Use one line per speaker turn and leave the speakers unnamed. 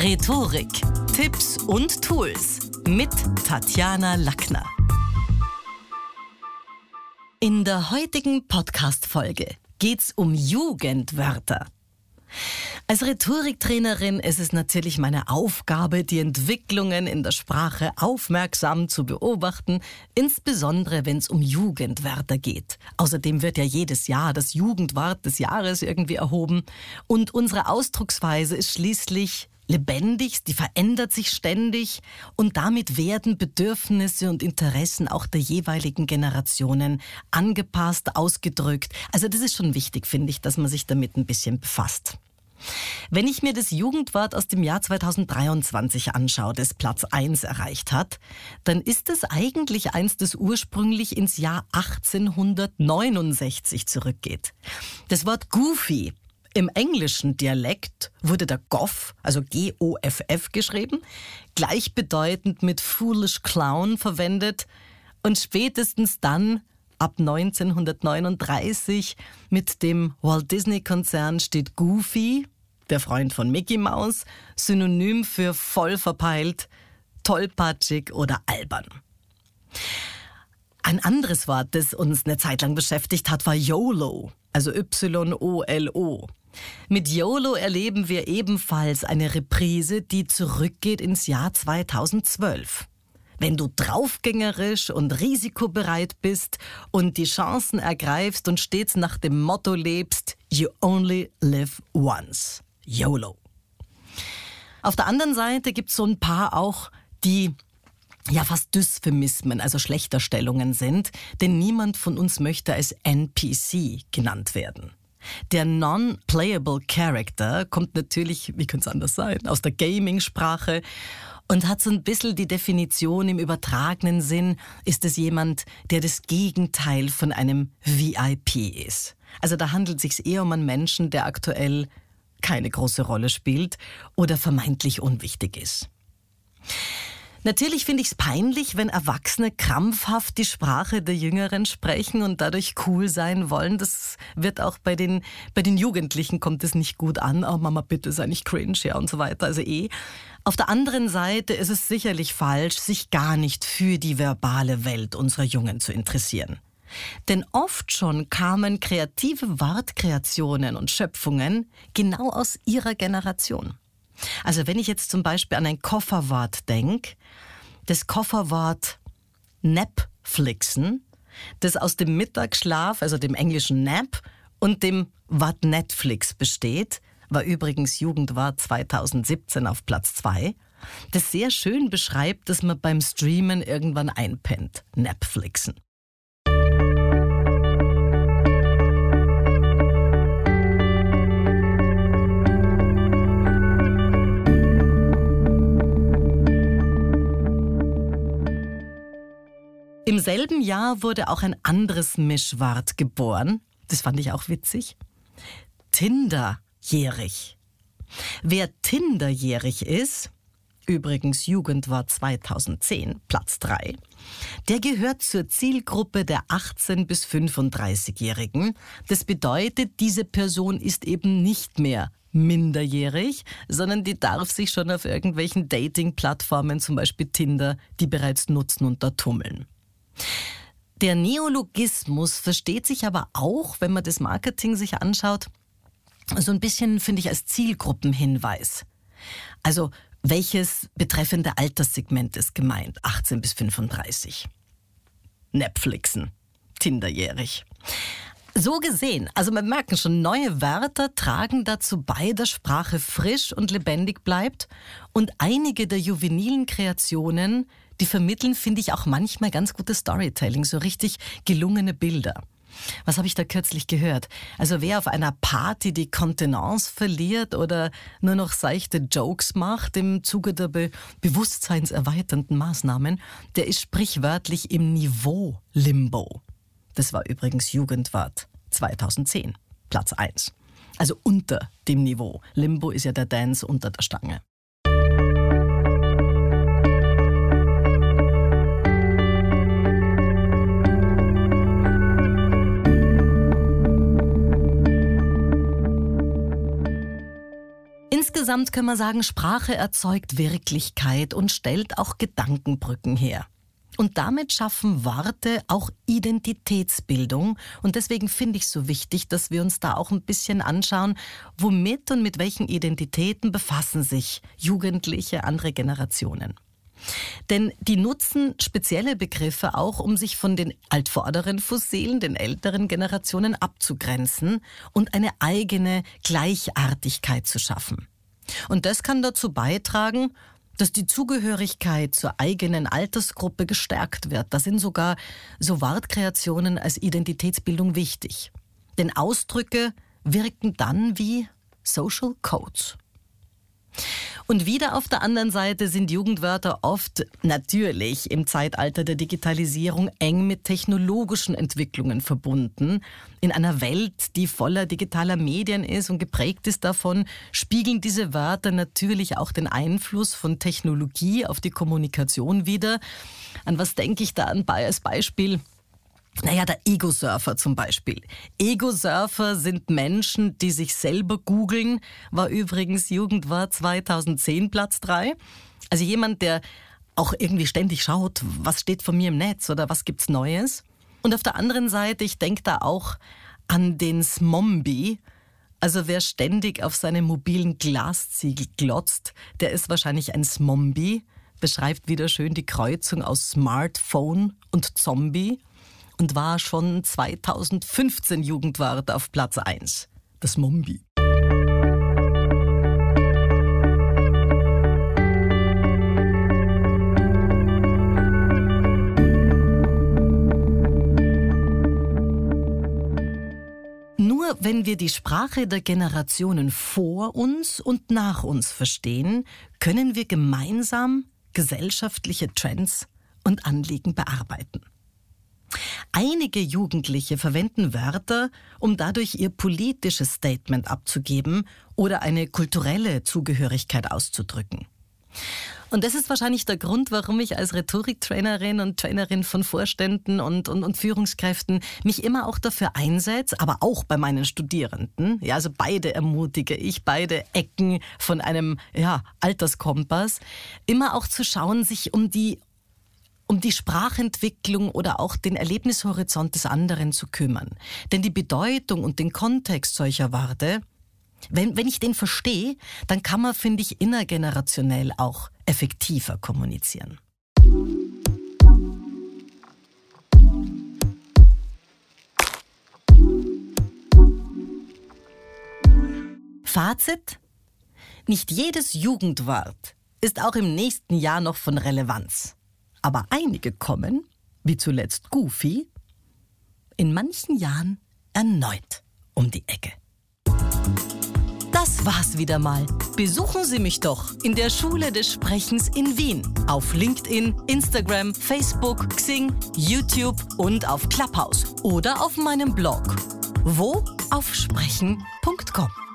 Rhetorik, Tipps und Tools mit Tatjana Lackner. In der heutigen Podcast-Folge geht's um Jugendwörter. Als Rhetoriktrainerin ist es natürlich meine Aufgabe, die Entwicklungen in der Sprache aufmerksam zu beobachten, insbesondere wenn es um Jugendwörter geht. Außerdem wird ja jedes Jahr das Jugendwort des Jahres irgendwie erhoben und unsere Ausdrucksweise ist schließlich lebendig, die verändert sich ständig und damit werden Bedürfnisse und Interessen auch der jeweiligen Generationen angepasst, ausgedrückt. Also das ist schon wichtig, finde ich, dass man sich damit ein bisschen befasst. Wenn ich mir das Jugendwort aus dem Jahr 2023 anschaue, das Platz 1 erreicht hat, dann ist es eigentlich eins, das ursprünglich ins Jahr 1869 zurückgeht. Das Wort Goofy im englischen Dialekt wurde der Goff, also G-O-F-F geschrieben, gleichbedeutend mit Foolish Clown verwendet und spätestens dann ab 1939 mit dem Walt Disney Konzern steht Goofy, der Freund von Mickey Mouse, synonym für voll verpeilt, tollpatschig oder albern. Ein anderes Wort, das uns eine Zeit lang beschäftigt hat, war YOLO, also Y-O-L-O. Mit YOLO erleben wir ebenfalls eine Reprise, die zurückgeht ins Jahr 2012. Wenn du draufgängerisch und risikobereit bist und die Chancen ergreifst und stets nach dem Motto lebst, You only live once. YOLO. Auf der anderen Seite gibt es so ein paar auch, die ja fast Dysphemismen, also Schlechterstellungen sind, denn niemand von uns möchte als NPC genannt werden. Der Non-Playable Character kommt natürlich, wie könnte es anders sein, aus der Gaming-Sprache und hat so ein bisschen die Definition im übertragenen Sinn, ist es jemand, der das Gegenteil von einem VIP ist. Also da handelt es sich eher um einen Menschen, der aktuell keine große Rolle spielt oder vermeintlich unwichtig ist. Natürlich finde ich es peinlich, wenn Erwachsene krampfhaft die Sprache der Jüngeren sprechen und dadurch cool sein wollen. Das wird auch bei den, bei den Jugendlichen kommt es nicht gut an. Oh Mama, bitte sei nicht cringe, ja und so weiter. Also eh. Auf der anderen Seite ist es sicherlich falsch, sich gar nicht für die verbale Welt unserer Jungen zu interessieren. Denn oft schon kamen kreative Wortkreationen und Schöpfungen genau aus ihrer Generation. Also wenn ich jetzt zum Beispiel an ein Kofferwort denke, das Kofferwort Netflixen, das aus dem Mittagsschlaf, also dem englischen Nap und dem Wort Netflix besteht, war übrigens Jugendwort 2017 auf Platz 2, das sehr schön beschreibt, dass man beim Streamen irgendwann einpennt. Netflixen. Selben Jahr wurde auch ein anderes Mischwort geboren. Das fand ich auch witzig. Tinderjährig. Wer Tinderjährig ist, übrigens Jugendwort 2010, Platz 3, der gehört zur Zielgruppe der 18- bis 35-Jährigen. Das bedeutet, diese Person ist eben nicht mehr minderjährig, sondern die darf sich schon auf irgendwelchen Dating-Plattformen, zum Beispiel Tinder, die bereits nutzen und da tummeln. Der Neologismus versteht sich aber auch, wenn man das Marketing sich anschaut, so ein bisschen, finde ich, als Zielgruppenhinweis. Also, welches betreffende Alterssegment ist gemeint? 18 bis 35. Netflixen. Tinderjährig. So gesehen, also wir merken schon, neue Wörter tragen dazu bei, dass Sprache frisch und lebendig bleibt und einige der juvenilen Kreationen die vermitteln, finde ich, auch manchmal ganz gutes Storytelling, so richtig gelungene Bilder. Was habe ich da kürzlich gehört? Also wer auf einer Party die Kontenance verliert oder nur noch seichte Jokes macht im Zuge der be bewusstseinserweiternden Maßnahmen, der ist sprichwörtlich im Niveau-Limbo. Das war übrigens Jugendwort 2010, Platz 1. Also unter dem Niveau. Limbo ist ja der Dance unter der Stange. Insgesamt können wir sagen, Sprache erzeugt Wirklichkeit und stellt auch Gedankenbrücken her. Und damit schaffen Worte auch Identitätsbildung. Und deswegen finde ich es so wichtig, dass wir uns da auch ein bisschen anschauen, womit und mit welchen Identitäten befassen sich Jugendliche, andere Generationen. Denn die nutzen spezielle Begriffe auch, um sich von den altvorderen Fossilen, den älteren Generationen abzugrenzen und eine eigene Gleichartigkeit zu schaffen. Und das kann dazu beitragen, dass die Zugehörigkeit zur eigenen Altersgruppe gestärkt wird. Da sind sogar so Wortkreationen als Identitätsbildung wichtig. Denn Ausdrücke wirken dann wie Social Codes. Und wieder auf der anderen Seite sind Jugendwörter oft natürlich im Zeitalter der Digitalisierung eng mit technologischen Entwicklungen verbunden. In einer Welt, die voller digitaler Medien ist und geprägt ist davon, spiegeln diese Wörter natürlich auch den Einfluss von Technologie auf die Kommunikation wider. An was denke ich da als Beispiel? Naja, der Ego-Surfer zum Beispiel. Ego-Surfer sind Menschen, die sich selber googeln, war übrigens Jugendwort 2010 Platz 3. Also jemand, der auch irgendwie ständig schaut, was steht von mir im Netz oder was gibt's Neues. Und auf der anderen Seite, ich denke da auch an den Smombi. Also wer ständig auf seine mobilen Glasziegel glotzt, der ist wahrscheinlich ein Smombi. Beschreibt wieder schön die Kreuzung aus Smartphone und Zombie und war schon 2015 Jugendwart auf Platz 1. Das Mombi. Nur wenn wir die Sprache der Generationen vor uns und nach uns verstehen, können wir gemeinsam gesellschaftliche Trends und Anliegen bearbeiten. Einige Jugendliche verwenden Wörter, um dadurch ihr politisches Statement abzugeben oder eine kulturelle Zugehörigkeit auszudrücken. Und das ist wahrscheinlich der Grund, warum ich als Rhetoriktrainerin und Trainerin von Vorständen und, und, und Führungskräften mich immer auch dafür einsetze, aber auch bei meinen Studierenden. Ja, also beide ermutige ich, beide Ecken von einem ja, Alterskompass, immer auch zu schauen, sich um die um die Sprachentwicklung oder auch den Erlebnishorizont des anderen zu kümmern. Denn die Bedeutung und den Kontext solcher Worte, wenn, wenn ich den verstehe, dann kann man, finde ich, innergenerationell auch effektiver kommunizieren. Fazit? Nicht jedes Jugendwort ist auch im nächsten Jahr noch von Relevanz. Aber einige kommen, wie zuletzt Goofy, in manchen Jahren erneut um die Ecke. Das war's wieder mal. Besuchen Sie mich doch in der Schule des Sprechens in Wien. Auf LinkedIn, Instagram, Facebook, Xing, YouTube und auf Clubhouse. Oder auf meinem Blog. Wo? Auf sprechen.com.